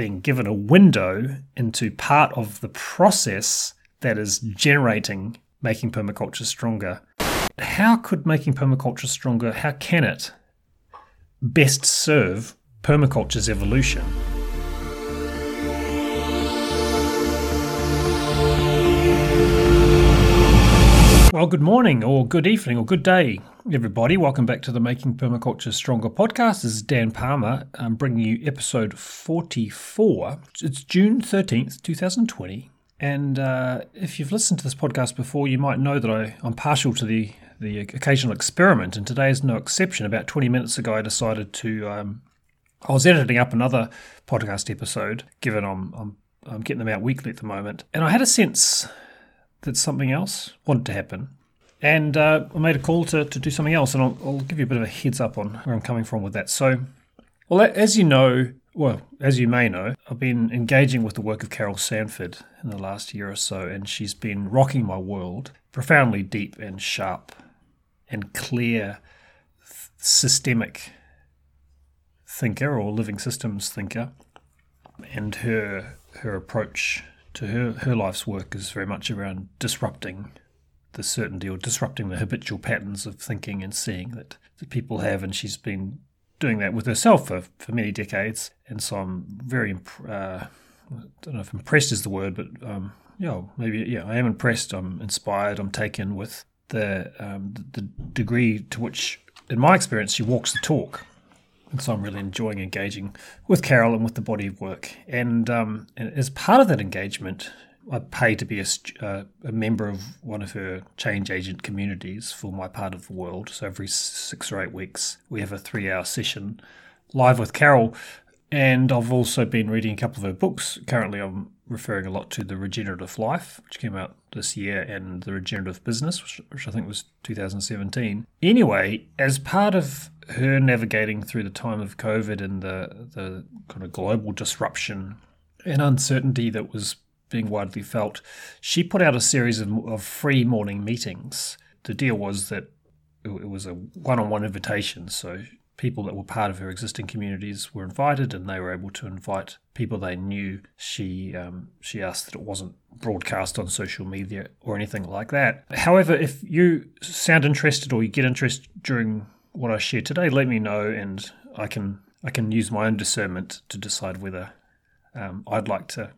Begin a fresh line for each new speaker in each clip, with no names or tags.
being given a window into part of the process that is generating making permaculture stronger. How could making permaculture stronger, how can it best serve permaculture's evolution? Well, good morning, or good evening, or good day, everybody. Welcome back to the Making Permaculture Stronger podcast. This is Dan Palmer. I'm bringing you episode 44. It's June 13th, 2020. And uh, if you've listened to this podcast before, you might know that I, I'm partial to the, the occasional experiment, and today is no exception. About 20 minutes ago, I decided to. Um, I was editing up another podcast episode, given I'm, I'm, I'm getting them out weekly at the moment, and I had a sense that something else wanted to happen. And uh, I made a call to, to do something else, and I'll, I'll, give you a bit of a heads up on where I'm coming from with that. So, well, as you know, well, as you may know, I've been engaging with the work of Carol Sanford in the last year or so, and she's been rocking my world, profoundly deep and sharp and clear, systemic thinker or living systems thinker. And her her approach to her, her life's work is very much around disrupting the certainty or disrupting the habitual patterns of thinking and seeing that, that people have. And she's been doing that with herself for, for many decades. And so I'm very, uh, I don't know if impressed is the word, but um, yeah, maybe, yeah, I am impressed. I'm inspired. I'm taken with the, um, the degree to which, in my experience, she walks the talk. So I'm really enjoying engaging with Carol and with the body of work. And, um, and as part of that engagement, I pay to be a, uh, a, member of one of her change agent communities for my part of the world. So every six or eight weeks, we have a three hour session live with Carol. And I've also been reading a couple of her books. Currently, I'm referring a lot to The Regenerative Life, which came out this year, and The Regenerative Business, which, which I think was 2017. Anyway, as part of her navigating through the time of COVID and the, the kind of global disruption and uncertainty that was being widely felt, she put out a series of, of free morning meetings. The deal was that it was a one on one invitation. So people that were part of her existing communities were invited, and they were able to invite people they knew. She um, she asked that it wasn't broadcast on social media or anything like that. However, if you sound interested or you get interest during what I share today, let me know, and I can I can use my own discernment to decide whether um, I'd like to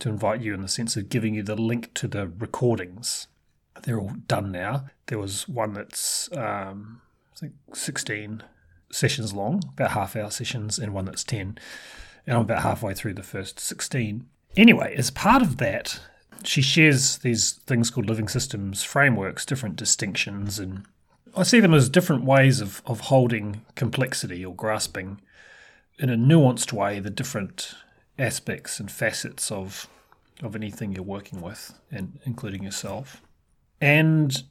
to invite you in the sense of giving you the link to the recordings. They're all done now. There was one that's um, I think sixteen sessions long, about half hour sessions, and one that's ten, and I'm about halfway through the first sixteen. Anyway, as part of that, she shares these things called living systems frameworks, different distinctions and I see them as different ways of, of holding complexity or grasping in a nuanced way the different aspects and facets of of anything you're working with, and including yourself. And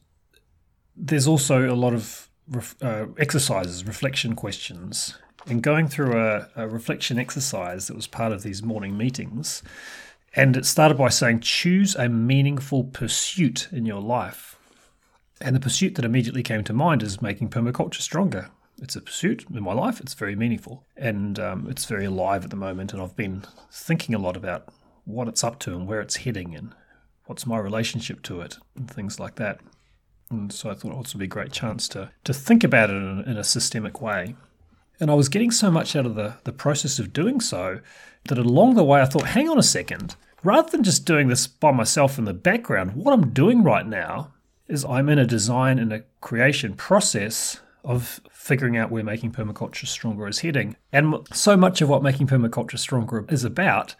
there's also a lot of ref, uh, exercises, reflection questions, and going through a, a reflection exercise that was part of these morning meetings. And it started by saying, choose a meaningful pursuit in your life. And the pursuit that immediately came to mind is making permaculture stronger. It's a pursuit in my life. It's very meaningful and um, it's very alive at the moment. And I've been thinking a lot about what it's up to and where it's heading and what's my relationship to it and things like that. And so I thought it would be a great chance to, to think about it in, in a systemic way. And I was getting so much out of the, the process of doing so that along the way I thought, hang on a second, rather than just doing this by myself in the background, what I'm doing right now is I'm in a design and a creation process of figuring out where making permaculture stronger is heading. And so much of what making permaculture stronger is about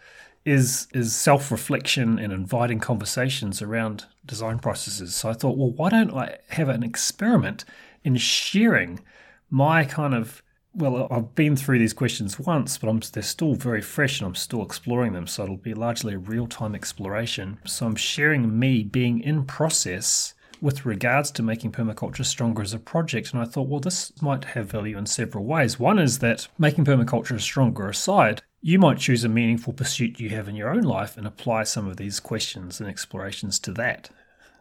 is is self-reflection and inviting conversations around design processes. So I thought, well, why don't I have an experiment in sharing my kind of well, I've been through these questions once, but I'm, they're still very fresh and I'm still exploring them. So it'll be largely a real time exploration. So I'm sharing me being in process with regards to making permaculture stronger as a project. And I thought, well, this might have value in several ways. One is that making permaculture stronger aside, you might choose a meaningful pursuit you have in your own life and apply some of these questions and explorations to that.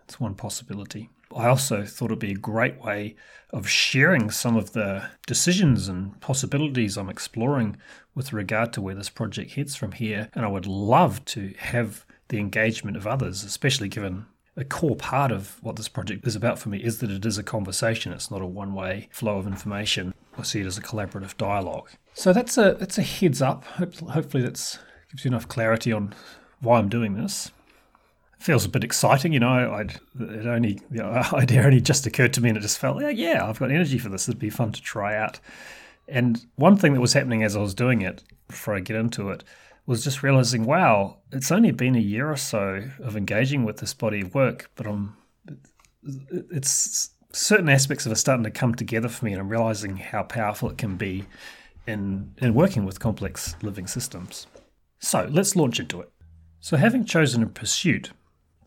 It's one possibility. I also thought it'd be a great way of sharing some of the decisions and possibilities I'm exploring with regard to where this project heads from here. And I would love to have the engagement of others, especially given a core part of what this project is about for me is that it is a conversation. It's not a one-way flow of information. I see it as a collaborative dialogue. So that's a that's a heads up. Hopefully, that gives you enough clarity on why I'm doing this. It feels a bit exciting, you know. I'd, it only the idea only just occurred to me, and it just felt like, yeah, I've got energy for this. It'd be fun to try out. And one thing that was happening as I was doing it, before I get into it, was just realizing, wow, it's only been a year or so of engaging with this body of work, but I'm, it's certain aspects of it starting to come together for me, and I'm realizing how powerful it can be in in working with complex living systems. So let's launch into it. So, having chosen a pursuit,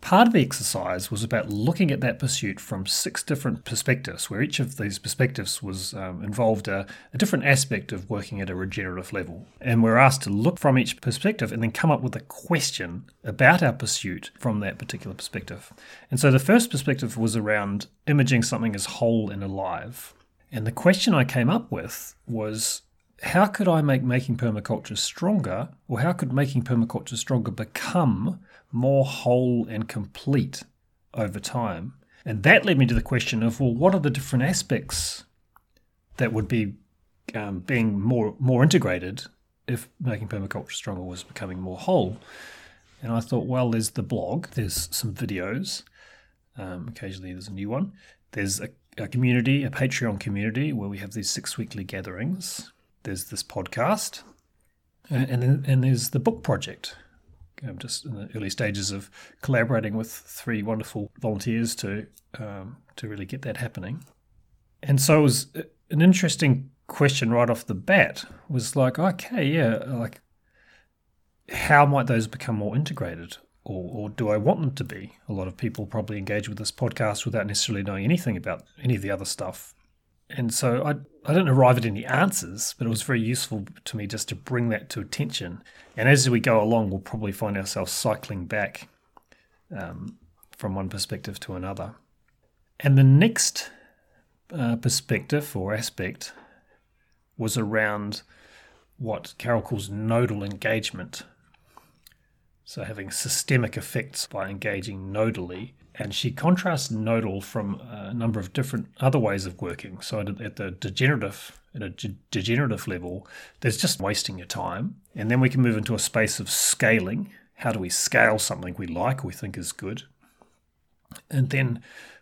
Part of the exercise was about looking at that pursuit from six different perspectives, where each of these perspectives was um, involved a, a, different aspect of working at a regenerative level. And we're asked to look from each perspective and then come up with a question about our pursuit from that particular perspective. And so the first perspective was around imaging something as whole and alive. And the question I came up with was how could I make making permaculture stronger, or how could making permaculture stronger become more whole and complete over time? And that led me to the question of, well, what are the different aspects that would be um, being more more integrated if making permaculture stronger was becoming more whole? And I thought, well, there's the blog, there's some videos, um, occasionally there's a new one. There's a, a community, a Patreon community, where we have these six weekly gatherings there's this podcast, and, and then and there's the book project. I'm just in the early stages of collaborating with three wonderful volunteers to um, to really get that happening. And so it was an interesting question right off the bat. Was like, okay, yeah, like how might those become more integrated? Or, or, do I want them to be? A lot of people probably engage with this podcast without necessarily knowing anything about any of the other stuff and so I, I didn't arrive at any answers, but it was very useful to me just to bring that to attention. And as we go along, we'll probably find ourselves cycling back um, from one perspective to another. And the next uh, perspective or aspect was around what Carol calls nodal engagement. So, having systemic effects by engaging nodally and she contrasts nodal from uh, a number of different other ways of working. So at the degenerative at a degenerative level, there's just wasting your time, and then we can move into a space of scaling. How do we scale something we like, we think is good, and then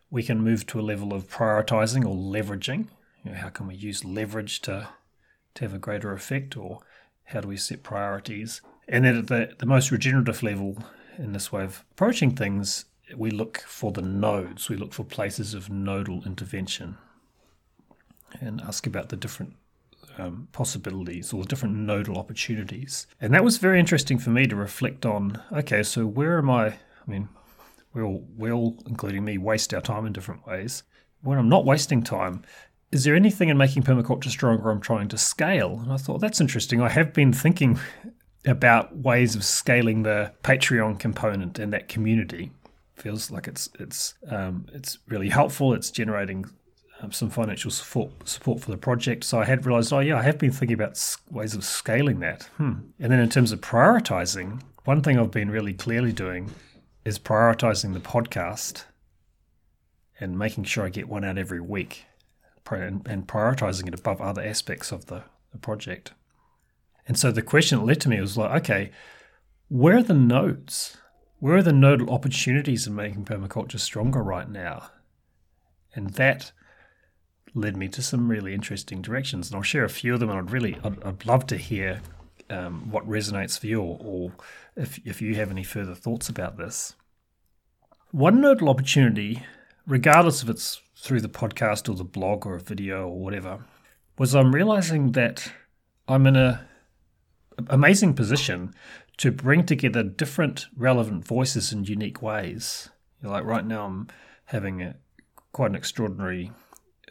we can move to a level of prioritizing or leveraging. You know, how can we use leverage to to have a greater effect, or how do we set priorities? And then at the, the most regenerative level, in this way of approaching things, we look for the nodes, we look for places of nodal intervention and ask about the different um, possibilities or the different nodal opportunities. And that was very interesting for me to reflect on okay, so where am I? I mean, we all, we all, including me, waste our time in different ways. When I'm not wasting time, is there anything in making permaculture stronger I'm trying to scale? And I thought that's interesting. I have been thinking about ways of scaling the Patreon component and that community feels like it's it's um, it's really helpful. It's generating um, some financial support support for the project. So I had realised, oh yeah, I have been thinking about ways of scaling that. Hmm. And then in terms of prioritizing, one thing I've been really clearly doing is prioritizing the podcast and making sure I get one out every week, and, and prioritizing it above other aspects of the, the project. And so the question that led to me was like, okay, where are the nodes? Where are the nodal opportunities in making permaculture stronger right now? And that led me to some really interesting directions. And I'll share a few of them. And I'd really, I'd, I'd love to hear um, what resonates for you, or, or if, if you have any further thoughts about this. One nodal opportunity, regardless if it's through the podcast or the blog or a video or whatever, was I'm realizing that I'm in a amazing position to bring together different relevant voices in unique ways. You know, like right now, I'm having a, quite an extraordinary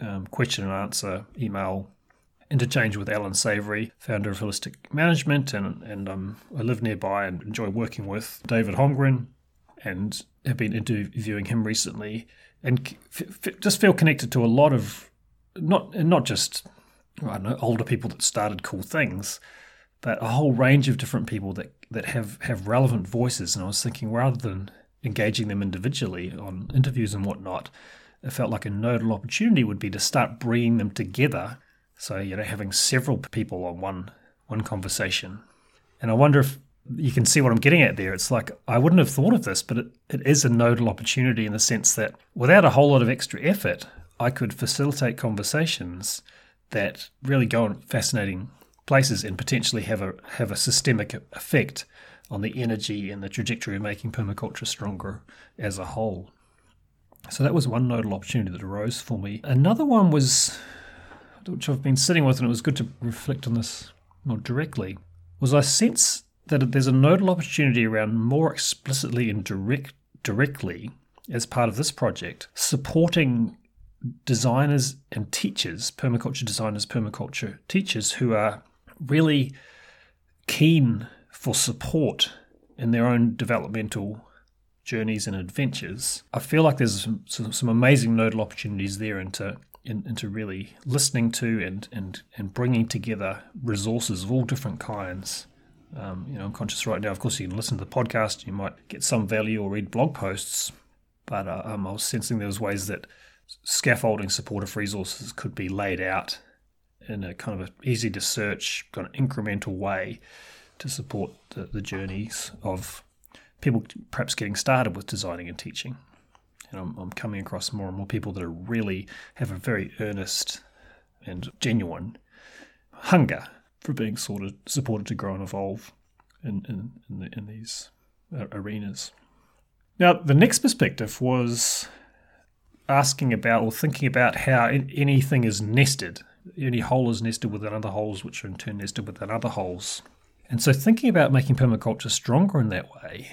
um, question and answer email interchange with Allan Savory, founder of Holistic Management, and and um, I live nearby and enjoy working with David Holmgren, and have been interviewing him recently and f- f- just feel connected to a lot of not not just I don't know older people that started cool things, but a whole range of different people that that have have relevant voices. And I was thinking rather than engaging them individually on interviews and whatnot, it felt like a nodal opportunity would be to start bringing them together. So you know, having several people on one one conversation, and I wonder if you can see what I'm getting at there. It's like I wouldn't have thought of this, but it, it is a nodal opportunity in the sense that without a whole lot of extra effort, I could facilitate conversations that really go in fascinating places and potentially have a have a systemic effect on the energy and the trajectory of making permaculture stronger as a whole. So that was one nodal opportunity that arose for me. Another one was, which I've been sitting with, and it was good to reflect on this more directly, was I sense that there's a nodal opportunity around more explicitly and direct, directly as part of this project, supporting designers and teachers, permaculture designers, permaculture teachers who are really keen for support in their own developmental journeys and adventures. I feel like there's some, some amazing nodal opportunities there into in, into really listening to and, and and bringing together resources of all different kinds um, you know, I'm conscious right now. Of course, you can listen to the podcast. You might get some value or read blog posts, but uh, um, I was sensing there was ways that scaffolding supportive resources could be laid out in a kind of a easy to search, kind of incremental way to support the, the journeys of people perhaps getting started with designing and teaching. And I'm, I'm coming across more and more people that are really have a very earnest and genuine hunger for being sort of supported to grow and evolve in in in, the, in these uh, arenas. Now, the next perspective was asking about or thinking about how anything is nested. Any whole is nested within other wholes, which are in turn nested within other wholes. And so, thinking about making permaculture stronger in that way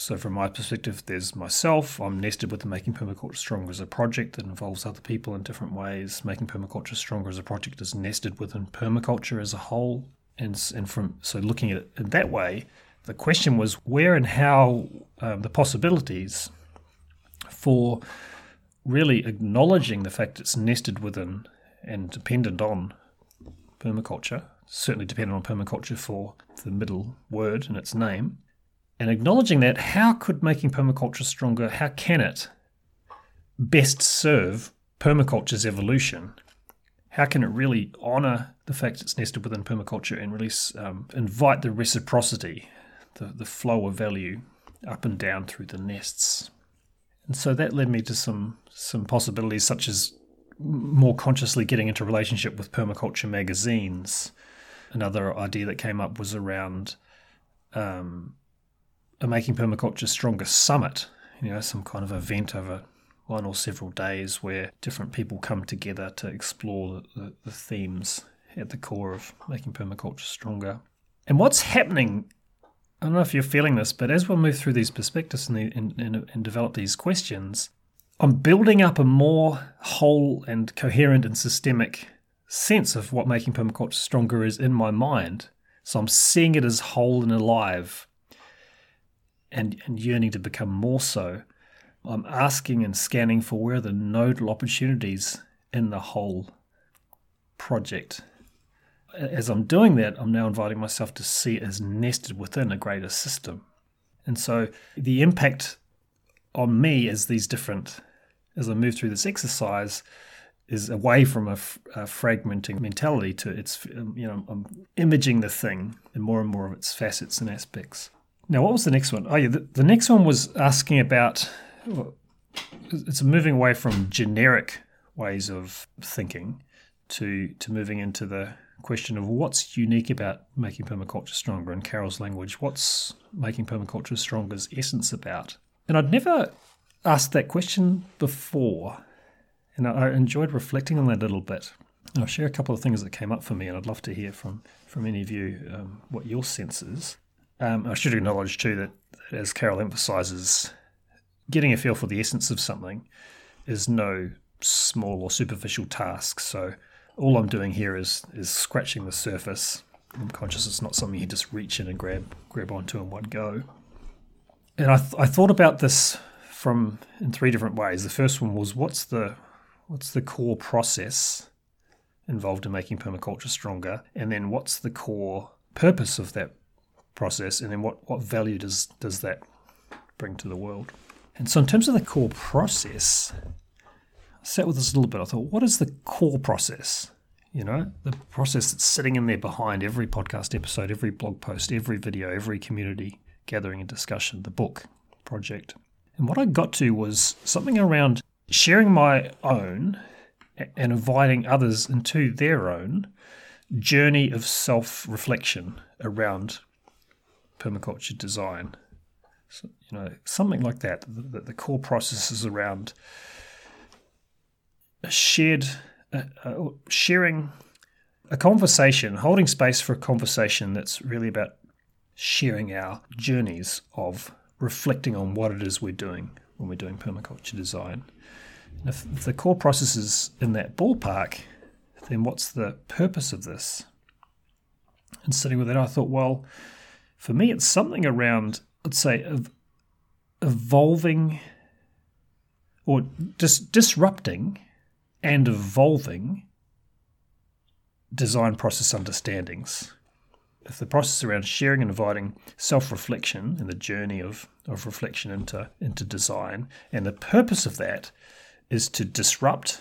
so, from my perspective, there's myself. I'm nested with Making Permaculture Stronger as a project that involves other people in different ways. Making Permaculture Stronger as a project is nested within permaculture as a whole. And, and from so looking at it in that way, the question was where and how um, the possibilities for really acknowledging the fact it's nested within and dependent on permaculture, certainly dependent on permaculture for the middle word in its name, and acknowledging that, how could making permaculture stronger, how can it best serve permaculture's evolution? How can it really honour the fact it's nested within permaculture and really um, invite the reciprocity, the, the flow of value up and down through the nests? And so that led me to some some possibilities such as more consciously getting into relationship with permaculture magazines. Another idea that came up was around um, a Making Permaculture Stronger summit, you know, some kind of event over one or several days where different people come together to explore the, the, the themes at the core of making permaculture stronger. And what's happening, I don't know if you're feeling this, but as we move through these perspectives and, the, and, and, and develop these questions, I'm building up a more whole and coherent and systemic sense of what making permaculture stronger is in my mind. So I'm seeing it as whole and alive and, and yearning to become more so, I'm asking and scanning for where the nodal opportunities in the whole project. As I'm doing that, I'm now inviting myself to see it as nested within a greater system. And so the impact on me as these different, as I move through this exercise, is away from a, a, fragmenting mentality to its, um, you know, I'm imaging the thing in more and more of its facets and aspects. Now, what was the next one? Oh, yeah, the, the next one was asking about it's moving away from generic ways of thinking to to moving into the question of what's unique about making permaculture stronger in Carol's language. What's making permaculture stronger's essence about? And I'd never asked that question before, and I enjoyed reflecting on that a little bit. I'll share a couple of things that came up for me, and I'd love to hear from from any of you um, what your sense is. Um, I should acknowledge too that, as Carol emphasises, getting a feel for the essence of something is no small or superficial task. So all I'm doing here is is scratching the surface. I'm conscious it's not something you just reach in and grab grab onto in one go. And I, th- I thought about this from in three different ways. The first one was what's the what's the core process involved in making permaculture stronger, and then what's the core purpose of that process, and then what, what value does does that bring to the world? And so, in terms of the core process, I sat with this a little bit. I thought, what is the core process? You know, the process that's sitting in there behind every podcast episode, every blog post, every video, every community gathering and discussion, the book project. And what I got to was something around sharing my own and inviting others into their own journey of self reflection around permaculture design. So, you know, something like that. The, the core process is around a shared, uh, uh, sharing a conversation, holding space for a conversation that's really about sharing our journeys of reflecting on what it is we're doing when we're doing permaculture design. And if, if the core process is in that ballpark, then what's the purpose of this? And sitting with it, I thought, well, for me, it's something around, let's say, evolving or dis- disrupting and evolving design process understandings if the process around sharing and inviting self-reflection and the journey of, of reflection into, into design, and the purpose of that is to disrupt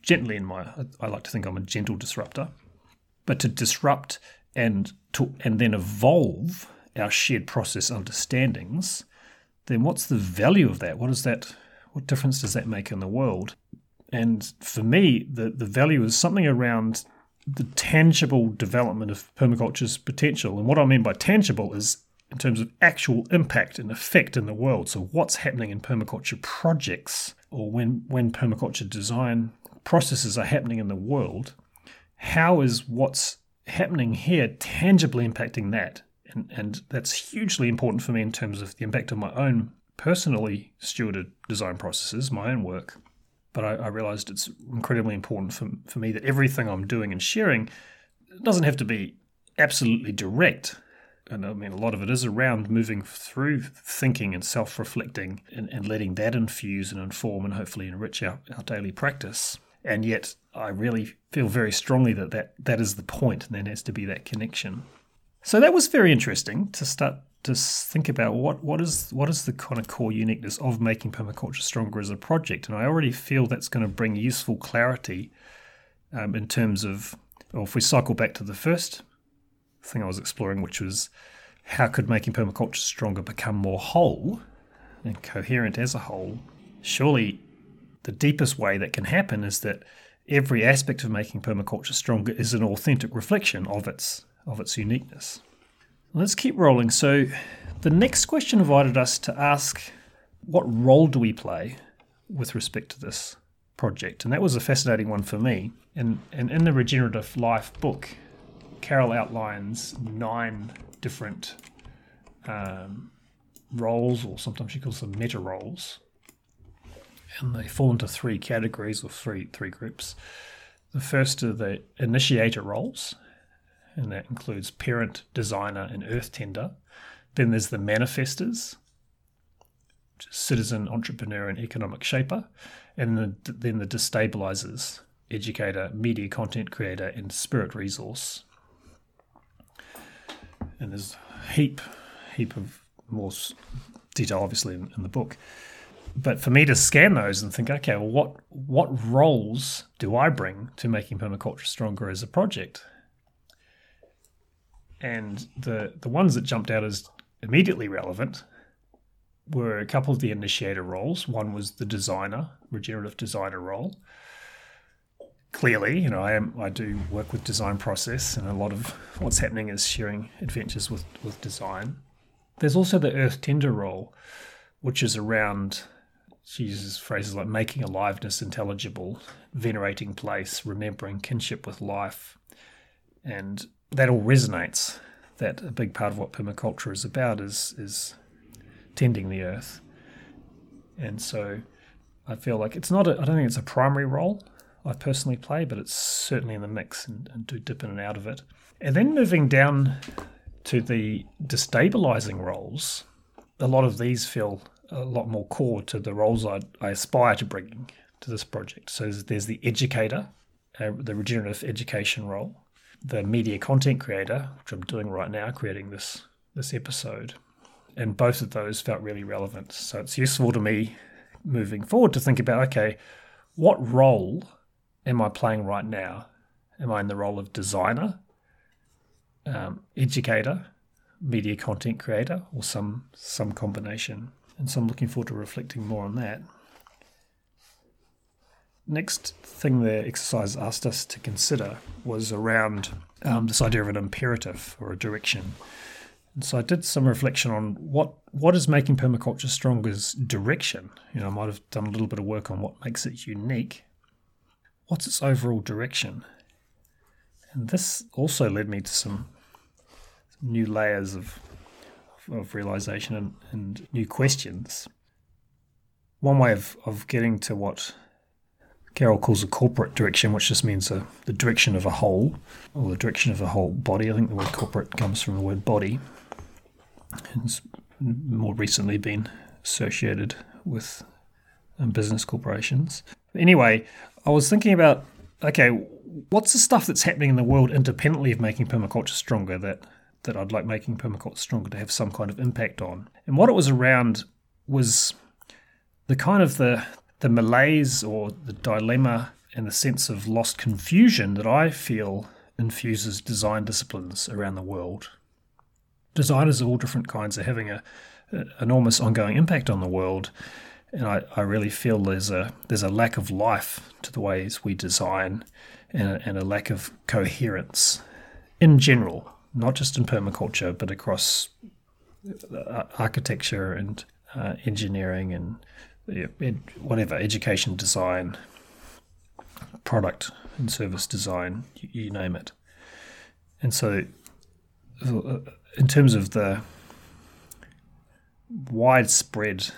gently in my I like to think I'm a gentle disruptor, but to disrupt and to and then evolve our shared process understandings, then what's the value of that? What is that what difference does that make in the world? And for me, the, the value is something around the tangible development of permaculture's potential. And what I mean by tangible is in terms of actual impact and effect in the world. So, what's happening in permaculture projects or when, when permaculture design processes are happening in the world, how is what's happening here tangibly impacting that? And, and that's hugely important for me in terms of the impact of my own personally stewarded design processes, my own work but I, I realized it's incredibly important for, for me that everything I'm doing and sharing doesn't have to be absolutely direct. And I mean, a lot of it is around moving through thinking and self reflecting and, and letting that infuse and inform and hopefully enrich our, our daily practice. And yet, I really feel very strongly that, that that is the point, and there has to be that connection. So that was very interesting to start to think about what, what is what is the kind of core uniqueness of making permaculture stronger as a project, and I already feel that's going to bring useful clarity um, in terms of, well, if we cycle back to the first thing I was exploring, which was how could making permaculture stronger become more whole and coherent as a whole. Surely, the deepest way that can happen is that every aspect of making permaculture stronger is an authentic reflection of its of its uniqueness. Let's keep rolling. So, the next question invited us to ask what role do we play with respect to this project? And that was a fascinating one for me. And, and in the Regenerative Life book, Carol outlines nine different um, roles, or sometimes she calls them meta roles. And they fall into three categories or three, three groups. The first are the initiator roles, and that includes parent, designer, and earth tender. Then there's the manifestors, citizen, entrepreneur, and economic shaper. And the, then the destabilizers, educator, media content creator, and spirit resource. And there's a heap, heap of more detail, obviously, in, in the book. But for me to scan those and think, okay, well, what what roles do I bring to making permaculture stronger as a project? And the the ones that jumped out as immediately relevant were a couple of the initiator roles. One was the designer, regenerative designer role. Clearly, you know, I am I do work with design process, and a lot of what's happening is sharing adventures with with design. There's also the earth tender role, which is around she uses phrases like making aliveness intelligible, venerating place, remembering kinship with life, and that all resonates. That a big part of what permaculture is about is is tending the earth, and so I feel like it's not. I don't think it's a primary role I personally play, but it's certainly in the mix and, and do dip in and out of it. And then moving down to the destabilizing roles, a lot of these feel a lot more core to the roles I, I aspire to bring to this project. So there's the educator, uh, the regenerative education role, the media content creator, which I'm doing right now, creating this this episode, and both of those felt really relevant. So it's useful to me moving forward to think about okay, what role am I playing right now? Am I in the role of designer, um, educator, media content creator, or some some combination? And so I'm looking forward to reflecting more on that. Next thing the exercise asked us to consider was around um, this idea of an imperative or a direction. And so I did some reflection on what what is making permaculture stronger's direction. You know, I might have done a little bit of work on what makes it unique. What's its overall direction? And this also led me to some, some new layers of of realization and, and new questions. One way of, of getting to what Carol calls a corporate direction, which just means a, the direction of a whole, or the direction of a whole body. I think the word corporate comes from the word body. It's more recently been associated with um, business corporations. Anyway, I was thinking about okay, what's the stuff that's happening in the world independently of making permaculture stronger that that I'd like making permaculture stronger to have some kind of impact on. And what it was around was the kind of the the malaise or the dilemma and the sense of lost confusion that I feel infuses design disciplines around the world. Designers of all different kinds are having a, enormous ongoing impact on the world, and I, I really feel there's a there's a lack of life to the ways we design, and a, and a lack of coherence in general not just in permaculture, but across uh, architecture and uh, engineering and whatever, education design, product and service design, you, you name it. And so, uh, in terms of the widespread,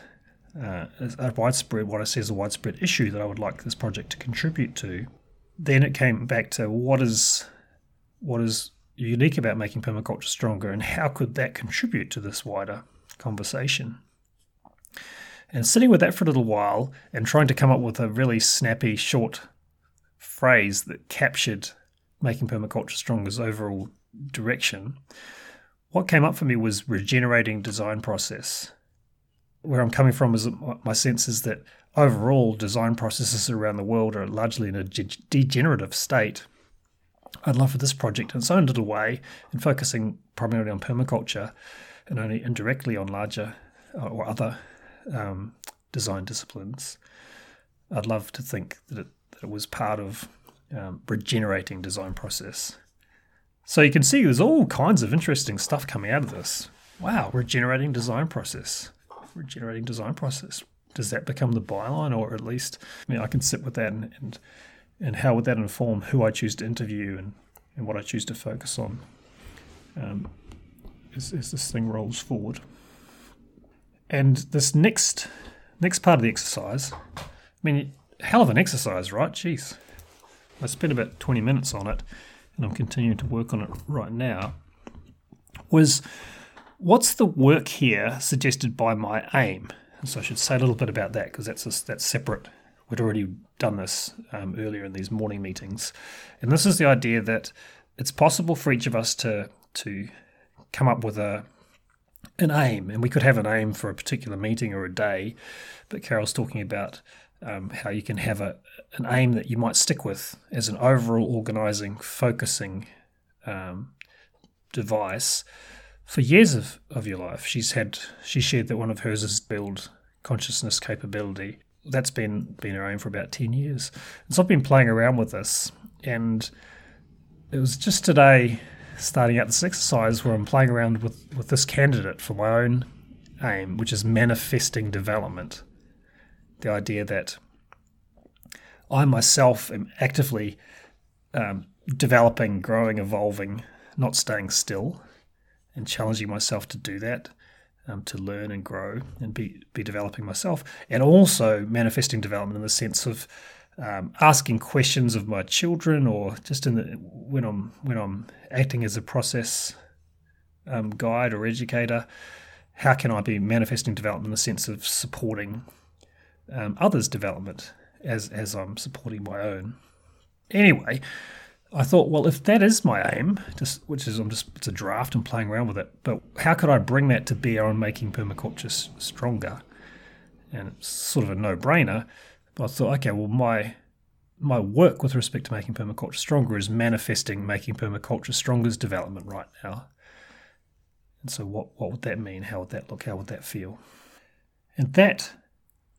uh, a widespread, what I see as a widespread issue that I would like this project to contribute to, then it came back to what is what is unique about making permaculture stronger and how could that contribute to this wider conversation? And sitting with that for a little while and trying to come up with a really snappy, short phrase that captured making permaculture stronger's overall direction, what came up for me was regenerating design process. Where I'm coming from is my sense is that overall design processes around the world are largely in a degenerative state I'd love for this project in its own little way, in focusing primarily on permaculture and only indirectly on larger uh, or other um, design disciplines. I'd love to think that it, that it was part of um, regenerating design process. So you can see there's all kinds of interesting stuff coming out of this. Wow, regenerating design process. Regenerating design process. Does that become the byline, or at least, I mean, I can sit with that and, and and how would that inform who I choose to interview and, and what I choose to focus on um, as, as this thing rolls forward. And this next next part of the exercise, I mean, hell of an exercise, right? Jeez. I spent about 20 minutes on it, and I'm continuing to work on it right now. Was what's the work here suggested by my aim? And so I should say a little bit about that because that's a, that's separate We'd already done this um, earlier in these morning meetings, and this is the idea that it's possible for each of us to to come up with a an aim, and we could have an aim for a particular meeting or a day. But Carol's talking about um, how you can have a an aim that you might stick with as an overall organizing, focusing um, device for years of, of your life. She's had she shared that one of hers is build consciousness capability that's been been her aim for about 10 years. And so I've been playing around with this and it was just today starting out this exercise where I'm playing around with, with this candidate for my own aim, which is manifesting development. The idea that I myself am actively um, developing, growing, evolving, not staying still, and challenging myself to do that um, to learn and grow and be be developing myself, and also manifesting development in the sense of um, asking questions of my children, or just in the when I'm when I'm acting as a process um, guide or educator. how can I be manifesting development in the sense of supporting um, others' development as as I'm supporting my own. Anyway, I thought, well, if that is my aim, just which is I'm just it's a draft and playing around with it, but how could I bring that to bear on making permaculture stronger? And it's sort of a no-brainer. I thought, okay, well, my my work with respect to making permaculture stronger is manifesting making permaculture stronger's development right now. And so, what what would that mean? How would that look? How would that feel? And that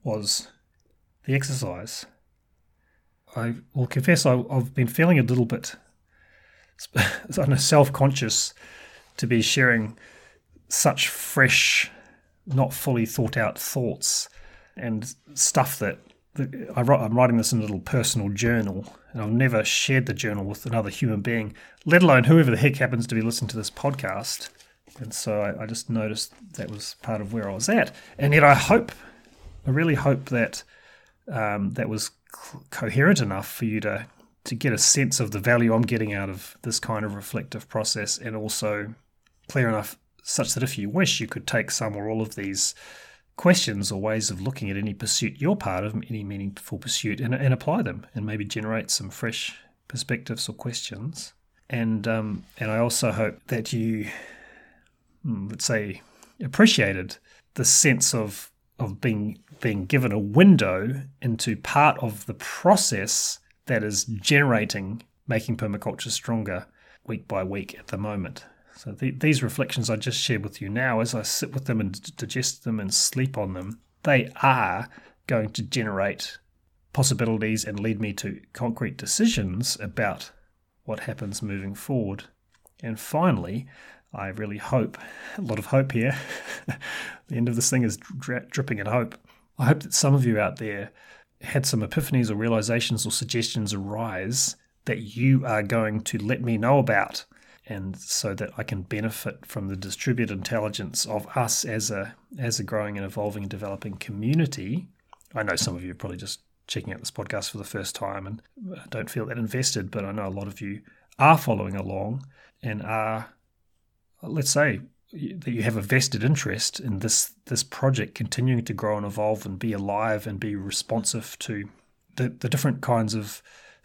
was the exercise. I will confess I, have been feeling a little bit I know, self-conscious to be sharing such fresh, not fully thought out thoughts and stuff that, that I, I'm writing this in a little personal journal, and I've never shared the journal with another human being, let alone whoever the heck happens to be listening to this podcast. And so I, I just noticed that was part of where I was at, and yet I hope, I really hope that um, that was coherent enough for you to to get a sense of the value I'm getting out of this kind of reflective process, and also clear enough such that if you wish, you could take some or all of these questions or ways of looking at any pursuit you're part of, any meaningful pursuit, and, and apply them, and maybe generate some fresh perspectives or questions. And um, and I also hope that you, hmm, let's say, appreciated the sense of of being being given a window into part of the process that is generating making permaculture stronger week by week at the moment. So the, these reflections I just shared with you now, as I sit with them and digest them and sleep on them, they are going to generate possibilities and lead me to concrete decisions about what happens moving forward. And finally, I really hope, a lot of hope here. the end of this thing is dri- dripping in hope. I hope that some of you out there had some epiphanies or realizations or suggestions arise that you are going to let me know about, and so that I can benefit from the distributed intelligence of us as a as a growing and evolving and developing community. I know some of you are probably just checking out this podcast for the first time and uh, don't feel that invested, but I know a lot of you are following along and are let's say that you have a vested interest in this this project continuing to grow and evolve and be alive and be responsive to the, the different kinds of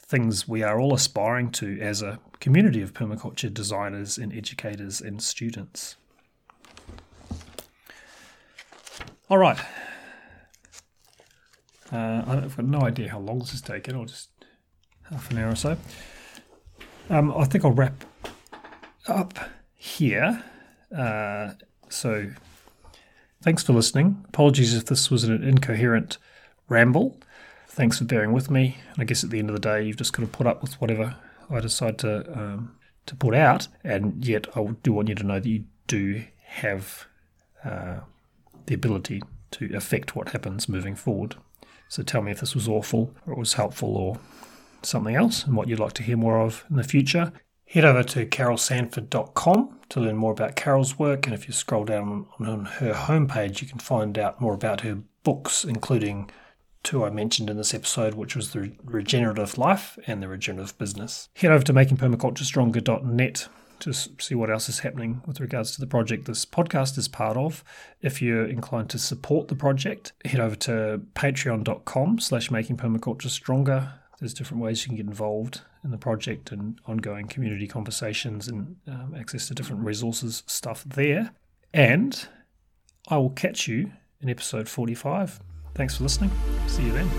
things we are all aspiring to as a community of permaculture designers and educators and students. All right. Uh, I've got no idea how long this has taken, or just half an hour or so. Um, I think I'll wrap up here. Uh, so, thanks for listening. Apologies if this was an incoherent ramble. Thanks for bearing with me. And I guess at the end of the day, you've just got to put up with whatever I decide to um, to put out. And yet, I do want you to know that you do have uh, the ability to affect what happens moving forward. So tell me if this was awful or it was helpful or something else and what you'd like to hear more of in the future. Head over to carolsanford.com to learn more about Carol's work, and if you scroll down on her homepage, you can find out more about her books, including two I mentioned in this episode, which was The Regenerative Life and The Regenerative Business. Head over to makingpermaculturestronger.net to see what else is happening with regards to the project this podcast is part of. If you're inclined to support the project, head over to patreon.com slash makingpermaculturestronger there's different ways you can get involved in the project and ongoing community conversations and um, access to different resources stuff there. And I will catch you in episode 45. Thanks for listening. See you then.